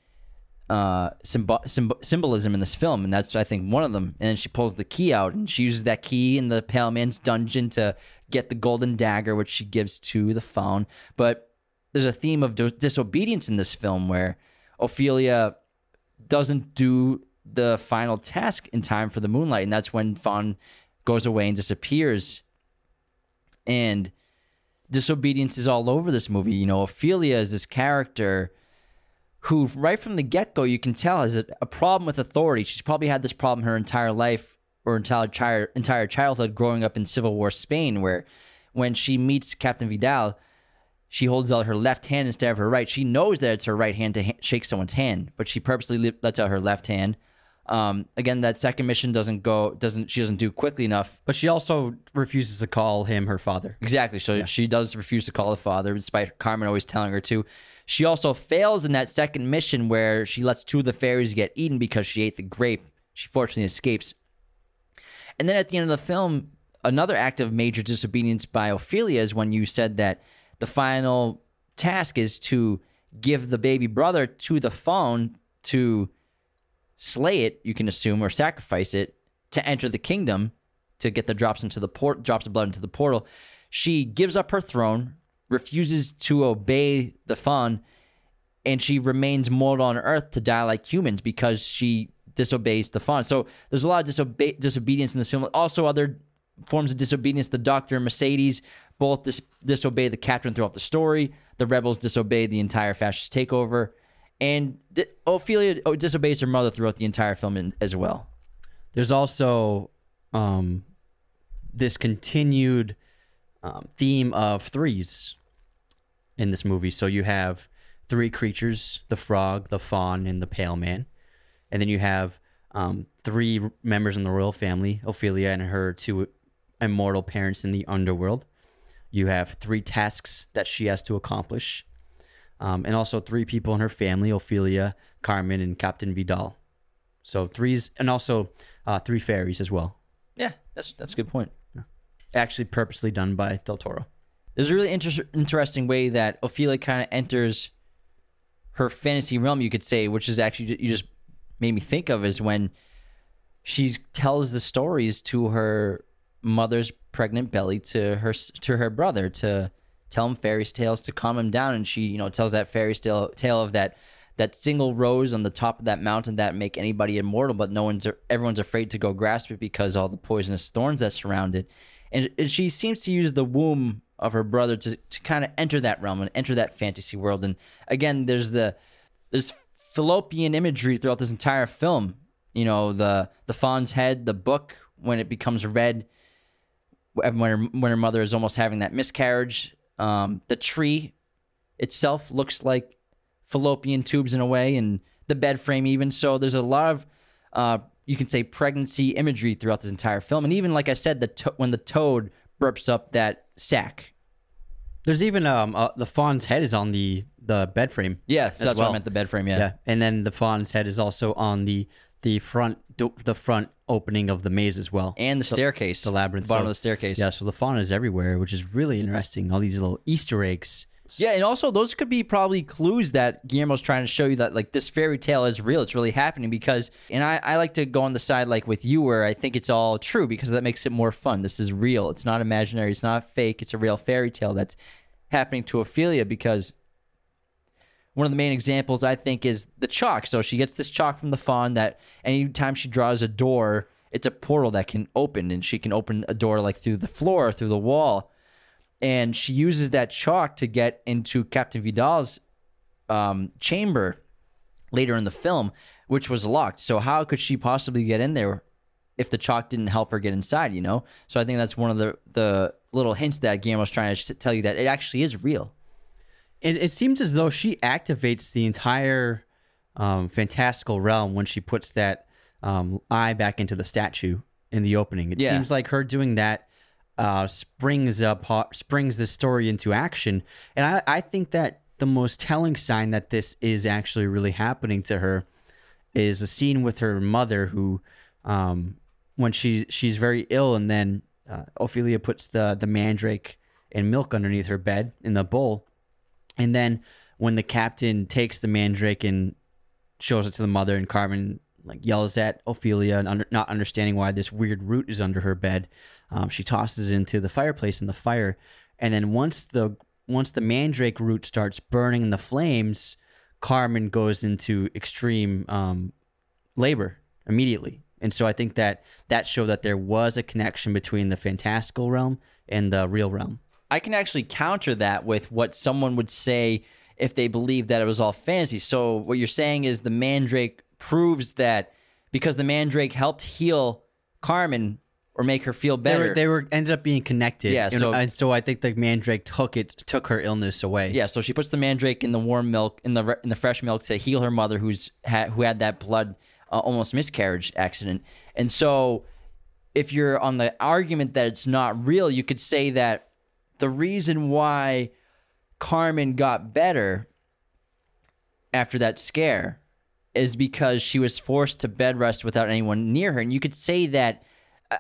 uh, symb- symbolism in this film, and that's I think one of them. And then she pulls the key out, and she uses that key in the Pale Man's dungeon to get the golden dagger, which she gives to the fawn. But there's a theme of do- disobedience in this film where Ophelia doesn't do the final task in time for the moonlight, and that's when Fawn goes away and disappears. And disobedience is all over this movie. You know, Ophelia is this character who, right from the get go, you can tell has a, a problem with authority. She's probably had this problem her entire life or entire entire childhood growing up in Civil War Spain, where when she meets Captain Vidal, she holds out her left hand instead of her right. She knows that it's her right hand to ha- shake someone's hand, but she purposely lets out her left hand. Um, again, that second mission doesn't go doesn't she doesn't do quickly enough. But she also refuses to call him her father. Exactly. So she does refuse to call the father, despite Carmen always telling her to. She also fails in that second mission where she lets two of the fairies get eaten because she ate the grape. She fortunately escapes. And then at the end of the film, another act of major disobedience by Ophelia is when you said that the final task is to give the baby brother to the fawn to slay it, you can assume, or sacrifice it to enter the kingdom to get the drops into the port drops of blood into the portal. She gives up her throne, refuses to obey the Fawn, and she remains mortal on Earth to die like humans because she disobeys the Fawn. So there's a lot of disobe- disobedience in this film. Also, other forms of disobedience. The Doctor and Mercedes both dis- disobey the captain throughout the story. The rebels disobey the entire fascist takeover. And di- Ophelia oh, disobeys her mother throughout the entire film in, as well. There's also um, this continued um, theme of threes in this movie. So you have three creatures the frog, the fawn, and the pale man. And then you have um, three members in the royal family Ophelia and her two immortal parents in the underworld. You have three tasks that she has to accomplish. Um, and also three people in her family Ophelia, Carmen, and Captain Vidal. So threes, and also uh, three fairies as well. Yeah, that's that's a good point. Actually, purposely done by Del Toro. There's a really inter- interesting way that Ophelia kind of enters her fantasy realm, you could say, which is actually you just made me think of is when she tells the stories to her mother's pregnant belly to her to her brother to tell him fairy tales to calm him down, and she you know tells that fairy tale tale of that that single rose on the top of that mountain that make anybody immortal, but no one's everyone's afraid to go grasp it because all the poisonous thorns that surround it. And, and she seems to use the womb of her brother to, to kind of enter that realm and enter that fantasy world. And again, there's the there's fallopian imagery throughout this entire film. You know, the the fawn's head, the book when it becomes red, when her, when her mother is almost having that miscarriage. Um, the tree itself looks like fallopian tubes in a way, and the bed frame even. So there's a lot of uh, you can say pregnancy imagery throughout this entire film, and even like I said, the to- when the toad burps up that sack. There's even um uh, the fawn's head is on the the bed frame. Yes, that's what. I meant. The bed frame. Yeah. Yeah, and then the fawn's head is also on the the front the front opening of the maze as well, and the staircase, the labyrinth, the bottom So- of the staircase. Yeah, so the fawn is everywhere, which is really interesting. All these little Easter eggs. Yeah, and also those could be probably clues that Guillermo's trying to show you that like this fairy tale is real. It's really happening because, and I, I like to go on the side like with you where I think it's all true because that makes it more fun. This is real. It's not imaginary. It's not fake. It's a real fairy tale that's happening to Ophelia because one of the main examples I think is the chalk. So she gets this chalk from the fawn that anytime she draws a door, it's a portal that can open and she can open a door like through the floor, through the wall. And she uses that chalk to get into Captain Vidal's um, chamber later in the film, which was locked. So how could she possibly get in there if the chalk didn't help her get inside? You know. So I think that's one of the the little hints that Guillermo's trying to tell you that it actually is real. It, it seems as though she activates the entire um, fantastical realm when she puts that um, eye back into the statue in the opening. It Yeah. seems like her doing that uh, springs up springs the story into action, and I, I think that the most telling sign that this is actually really happening to her is a scene with her mother who um, when she she's very ill and then uh, Ophelia puts the the mandrake and milk underneath her bed in the bowl. And then when the captain takes the mandrake and shows it to the mother and Carmen like yells at Ophelia and under, not understanding why this weird root is under her bed, um, she tosses it into the fireplace in the fire. And then once the once the mandrake root starts burning in the flames, Carmen goes into extreme um, labor immediately. And so I think that that showed that there was a connection between the fantastical realm and the real realm. I can actually counter that with what someone would say if they believed that it was all fantasy. So what you're saying is the mandrake proves that because the mandrake helped heal Carmen or make her feel They better. were, they were ended up being connected. Yeah, you so- and so I think the mandrake took it took her illness away. yeah, so she puts the mandrake in the warm milk in the re- in the fresh milk to heal her mother who's had who had that blood uh, almost miscarriage accident. And so if you're on the argument that it's not real, you could say that the reason why Carmen got better after that scare is because she was forced to bed rest without anyone near her. And you could say that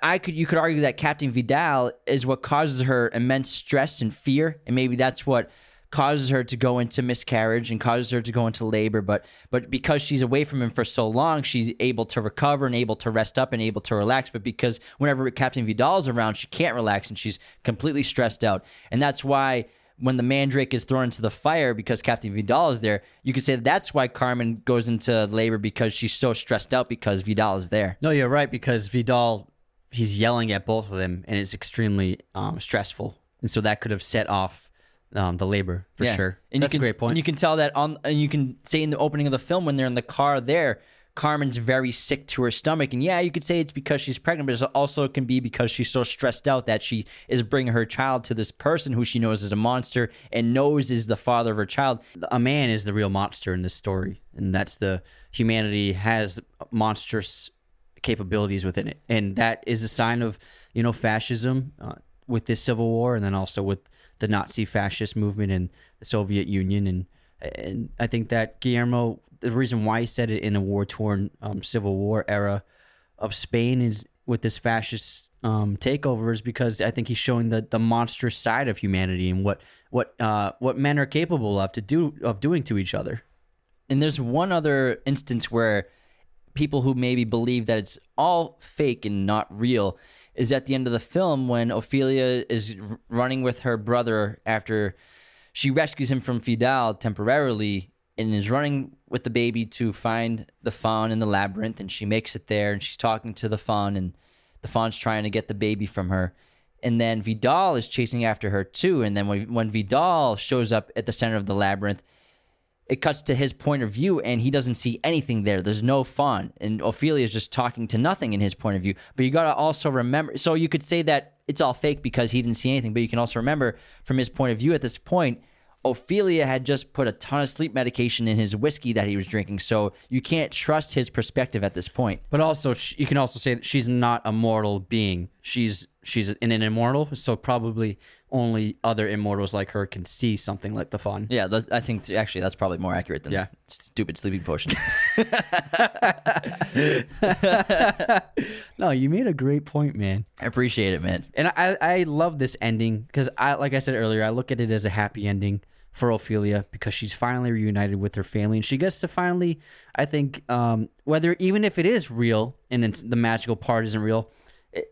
I could you could argue that Captain Vidal is what causes her immense stress and fear, and maybe that's what causes her to go into miscarriage and causes her to go into labor. But but because she's away from him for so long, she's able to recover and able to rest up and able to relax. But because whenever Captain Vidal's around, she can't relax and she's completely stressed out. And that's why when the mandrake is thrown into the fire because Captain Vidal is there, you could say that's why Carmen goes into labor because she's so stressed out because Vidal is there. No, you're right because Vidal he's yelling at both of them and it's extremely um, stressful, and so that could have set off um, the labor for sure. And That's can, a great point. And you can tell that on, and you can say in the opening of the film when they're in the car there, Carmen's very sick to her stomach. And yeah, you could say it's because she's pregnant, but it also can be because she's so stressed out that she is bringing her child to this person who she knows is a monster and knows is the father of her child. a man is the real monster in this story, and that's the humanity has monstrous capabilities within it, and that is a sign of you know fascism uh, with this civil war, and then also with the Nazi fascist movement and the Soviet Union, and and I think that Guillermo, the reason why he said it in a war torn um, civil war era of Spain is with this fascist um, takeover is because I think he's showing the the monstrous side of humanity and what what uh, what men are capable of to do of doing to each other. And there's one other instance where people who maybe believe that it's all fake and not real is at the end of the film when Ophelia is running with her brother after she rescues him from Vidal temporarily and is running with the baby to find the fawn in the labyrinth and she makes it there and she's talking to the fawn and the fawn's trying to get the baby from her and then Vidal is chasing after her too and then when, when Vidal shows up at the center of the labyrinth it cuts to his point of view and he doesn't see anything there. There's no fawn. And Ophelia is just talking to nothing in his point of view. But you got to also remember so you could say that it's all fake because he didn't see anything, but you can also remember from his point of view at this point, Ophelia had just put a ton of sleep medication in his whiskey that he was drinking. So you can't trust his perspective at this point. But also, you can also say that she's not a mortal being. She's she's an, an immortal, so probably only other immortals like her can see something like the fun. Yeah, that- I think actually that's probably more accurate than Yeah. stupid sleeping potion. No, you made a great point, man. I appreciate it, man. And I I love this ending because I like I said earlier, I look at it as a happy ending for Ophelia because she's finally reunited with her family and she gets to finally, I think, um, whether even if it is real and it's, the magical part isn't real,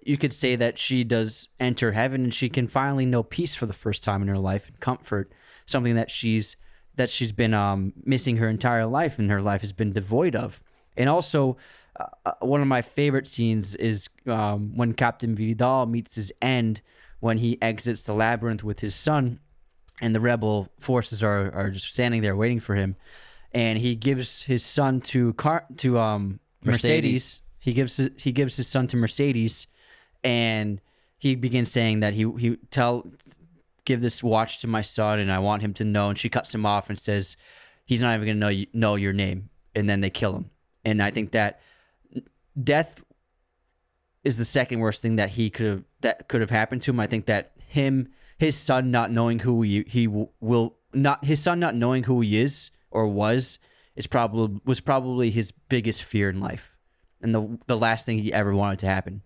you could say that she does enter heaven and she can finally know peace for the first time in her life and comfort, something that she's that she's been um, missing her entire life and her life has been devoid of. And also, uh, uh, one of my favorite scenes is um, when Captain Vidal meets his end when he exits the labyrinth with his son, and the rebel forces are, are just standing there waiting for him, and he gives his son to Car to um Mercedes. Mercedes. He gives he gives his son to Mercedes, and he begins saying that he he tell give this watch to my son and I want him to know. And she cuts him off and says, he's not even going to know, you, know your name. And then they kill him. And I think that death is the second worst thing that he could have, that could have happened to him. I think that him, his son not knowing who he, he will not, his son not knowing who he is or was, is probably, was probably his biggest fear in life. And the, the last thing he ever wanted to happen.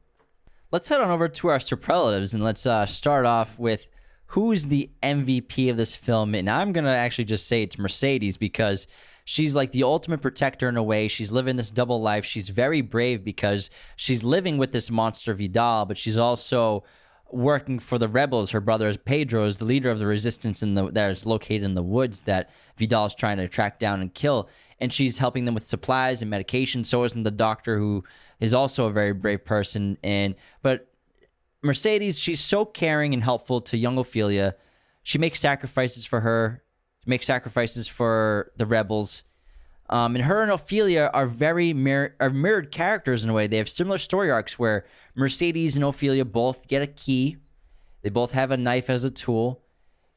Let's head on over to our superlatives and let's uh, start off with who's the MVP of this film. And I'm to actually just say it's Mercedes because she's like the ultimate protector in a way. She's living this double life. She's very brave because she's living with this monster Vidal, but she's also working for the rebels. Her brother is Pedro, is the leader of the resistance in the that is located in the woods that Vidal is trying to track down and kill. And she's helping them with supplies and medication. So isn't the doctor, who is also a very brave person. And but Mercedes, she's so caring and helpful to young Ophelia. She makes sacrifices for her, makes sacrifices for the rebels. Um, and her and Ophelia are very mir- are mirrored characters in a way. They have similar story arcs where Mercedes and Ophelia both get a key. They both have a knife as a tool,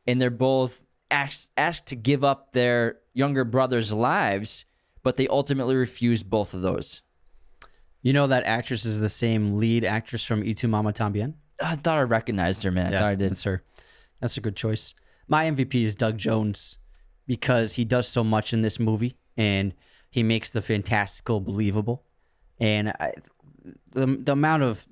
and they're both asked, asked to give up their younger brother's lives, but they ultimately refuse both of those. You know that actress is the same lead actress from Y Tu Mama Tambien? I thought I recognized her, man. I thought I did. That's her. That's a good choice. My MVP is Doug Jones because he does so much in this movie and he makes the fantastical believable. And I, the the amount of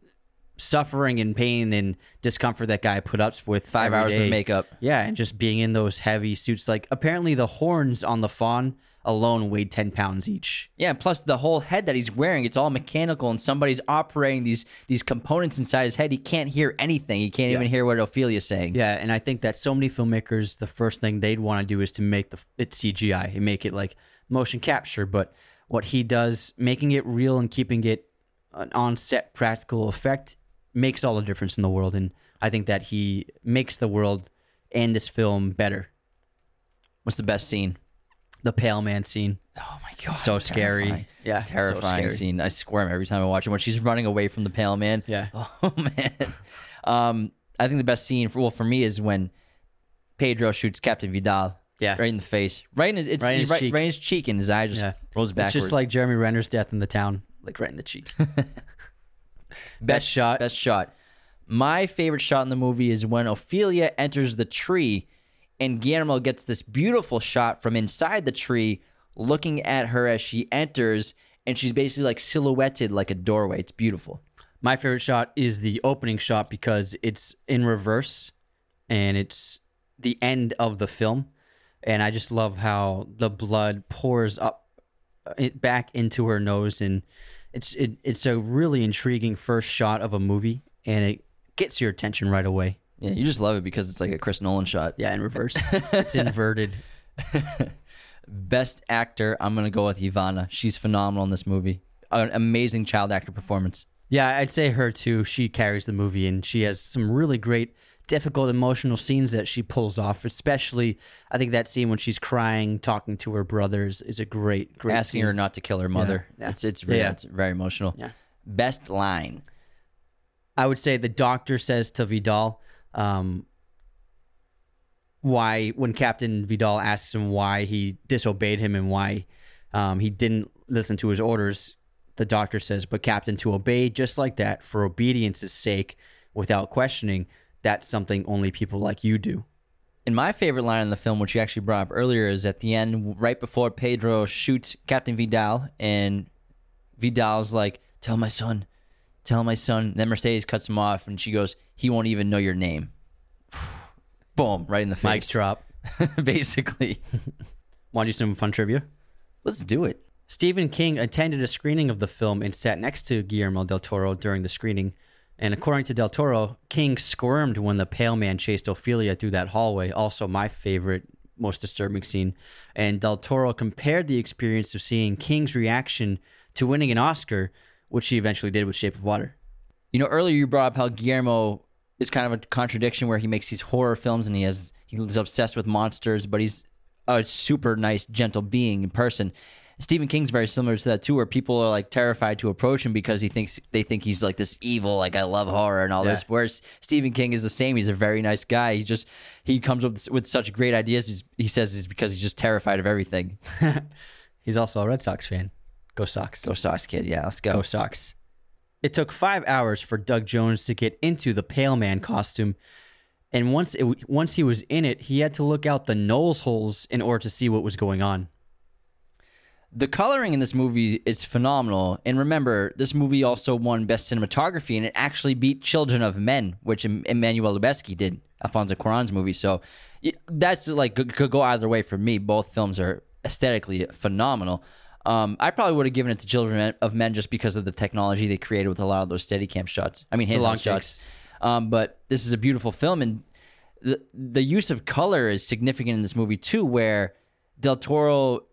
suffering and pain and discomfort that guy put up with Five every hours of makeup. Yeah, and just being in those heavy suits. Like apparently the horns on the fawn alone weighed ten pounds each. Yeah, and plus the whole head that he's wearing, it's all mechanical and somebody's operating these these components inside his head. He can't hear anything. He can't even hear what Ophelia's saying. Yeah, and I think that so many filmmakers, the first thing they'd want to do is to make the it CGI and make it like motion capture. But what he does, making it real and keeping it an on-set practical effect, makes all the difference in the world. And I think that he makes the world and this film better. What's the best scene? The Pale Man scene, Oh my god. so scary. terrifying. Yeah, so Terrifying scary. scene. I squirm every time I watch it when she's running away from the pale man. Yeah. Oh man. Um, I think the best scene for well for me is when Pedro shoots Captain Vidal. Yeah. Right in the face. Right in his it's Right in his right, cheek. right in his cheek and his eye just Yeah, rolls backwards. It's just like Jeremy Renner's death in the town, like right in the cheek. Best shot. Best shot. My favorite shot in the movie is when Ophelia enters the tree and Guillermo gets this beautiful shot from inside the tree looking at her as she enters and she's basically like silhouetted like a doorway. It's beautiful. My favorite shot is the opening shot because it's in reverse and it's the end of the film. And I just love how the blood pours up uh, it back into her nose and it's it, it's a really intriguing first shot of a movie and it gets your attention right away. Yeah, you just love it because it's like a Chris Nolan shot. Yeah, in reverse. it's inverted. Best actor, I'm gonna go with Ivana. She's phenomenal in this movie. An amazing child actor performance. Yeah, I'd say her too. She carries the movie, and she has some really great, difficult, emotional scenes that she pulls off. Especially, I think that scene when she's crying, talking to her brothers, is a great, great. Asking scene. her not to kill her mother. yeah. It's it's Yeah, very, yeah. it's very emotional. Yeah. Best line. I would say the doctor says to Vidal, um, why when Captain Vidal asks him why he disobeyed him and why um, he didn't listen to his orders, the doctor says, "But Captain, to obey just like that for obedience's sake, without questioning, that's something only people like you do." And my favorite line in the film, which you actually brought up earlier, is at the end, right before Pedro shoots Captain Vidal, and Vidal's like, "Tell my son, tell my son." Then Mercedes cuts him off, and she goes, "He won't even know your name." Boom! Right in the face. Mic drop. Basically, Want to do some fun trivia? let's do it. Stephen King attended a screening of the film and sat next to Guillermo del Toro during the screening. And according to del Toro, King squirmed when the pale man chased Ophelia through that hallway. Also, my favorite, most disturbing scene. And del Toro compared the experience of seeing King's reaction to winning an Oscar, which he eventually did with Shape of Water. You know, earlier you brought up how Guillermo is kind of a contradiction where he makes these horror films and he has he's obsessed with monsters, but he's a super nice, gentle being in person. Stephen King's very similar to that too, where people are like terrified to approach him because he thinks they think he's like this evil, like I love horror and all this. Whereas Stephen King is the same; he's a very nice guy. He just he comes up with, with such great ideas. He's, he says it's because he's just terrified of everything. He's also a Red Sox fan. Go Sox. Go Sox kid, yeah, let's go. Go Sox. It took five hours for Doug Jones to get into the Pale Man costume, and once it, once he was in it, he had to look out the nose holes in order to see what was going on. The coloring in this movie is phenomenal. And remember, this movie also won Best Cinematography, and it actually beat Children of Men, which Emmanuel Lubezki did, Alfonso Cuarón's movie. So that's like could go either way for me. Both films are aesthetically phenomenal. Um, I probably would have given it to Children of Men just because of the technology they created with a lot of those Steadicam shots. I mean, handheld long shots. Um, but this is a beautiful film, and the the use of color is significant in this movie too, where Del Toro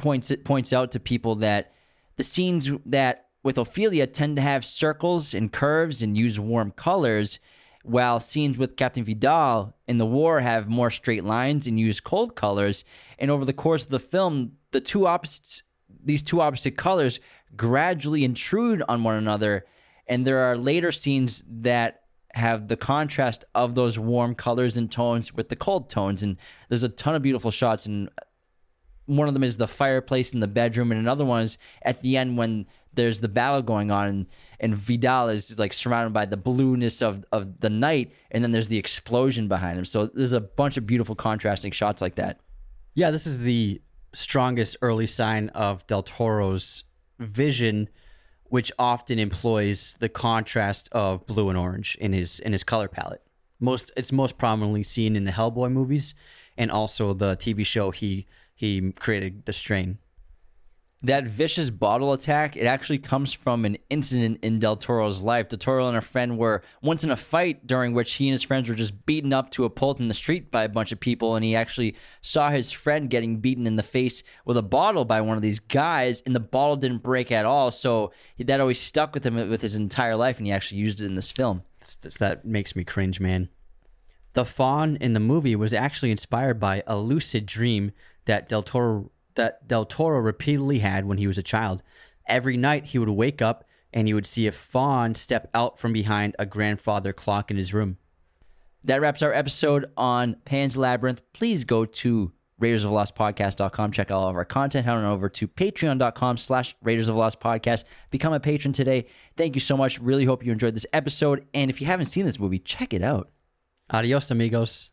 points it points out to people that the scenes that with Ophelia tend to have circles and curves and use warm colors, while scenes with Captain Vidal in the war have more straight lines and use cold colors. And over the course of the film, the two opposites these two opposite colors gradually intrude on one another, and there are later scenes that have the contrast of those warm colors and tones with the cold tones and there's a ton of beautiful shots and one of them is the fireplace in the bedroom, and another one is at the end when there's the battle going on, and, and Vidal is like surrounded by the blueness of, of the night, and then there's the explosion behind him. So there's a bunch of beautiful contrasting shots like that. Yeah, this is the strongest early sign of Del Toro's vision which often employs the contrast of blue and orange in his in his color palette. Most it's most prominently seen in the Hellboy movies and also the TV show he he created, The Strain. That vicious bottle attack, it actually comes from an incident in Del Toro's life. Del Toro and a friend were once in a fight during which he and his friends were just beaten up to a pulp in the street by a bunch of people, and he actually saw his friend getting beaten in the face with a bottle by one of these guys, and the bottle didn't break at all. So that always stuck with him with his entire life, and he actually used it in this film. That makes me cringe, man. The fawn in the movie was actually inspired by a lucid dream that Del Toro that Del Toro repeatedly had when he was a child. Every night he would wake up and he would see a fawn step out from behind a grandfather clock in his room. That wraps our episode on Pan's Labyrinth. Please go to Raiders of Lost Podcast.com. Check out all of our content. Head on over to patreon.com slash Raiders of Lost Podcast. Become a patron today. Thank you so much. Really hope you enjoyed this episode. And if you haven't seen this movie, check it out. Adios, amigos.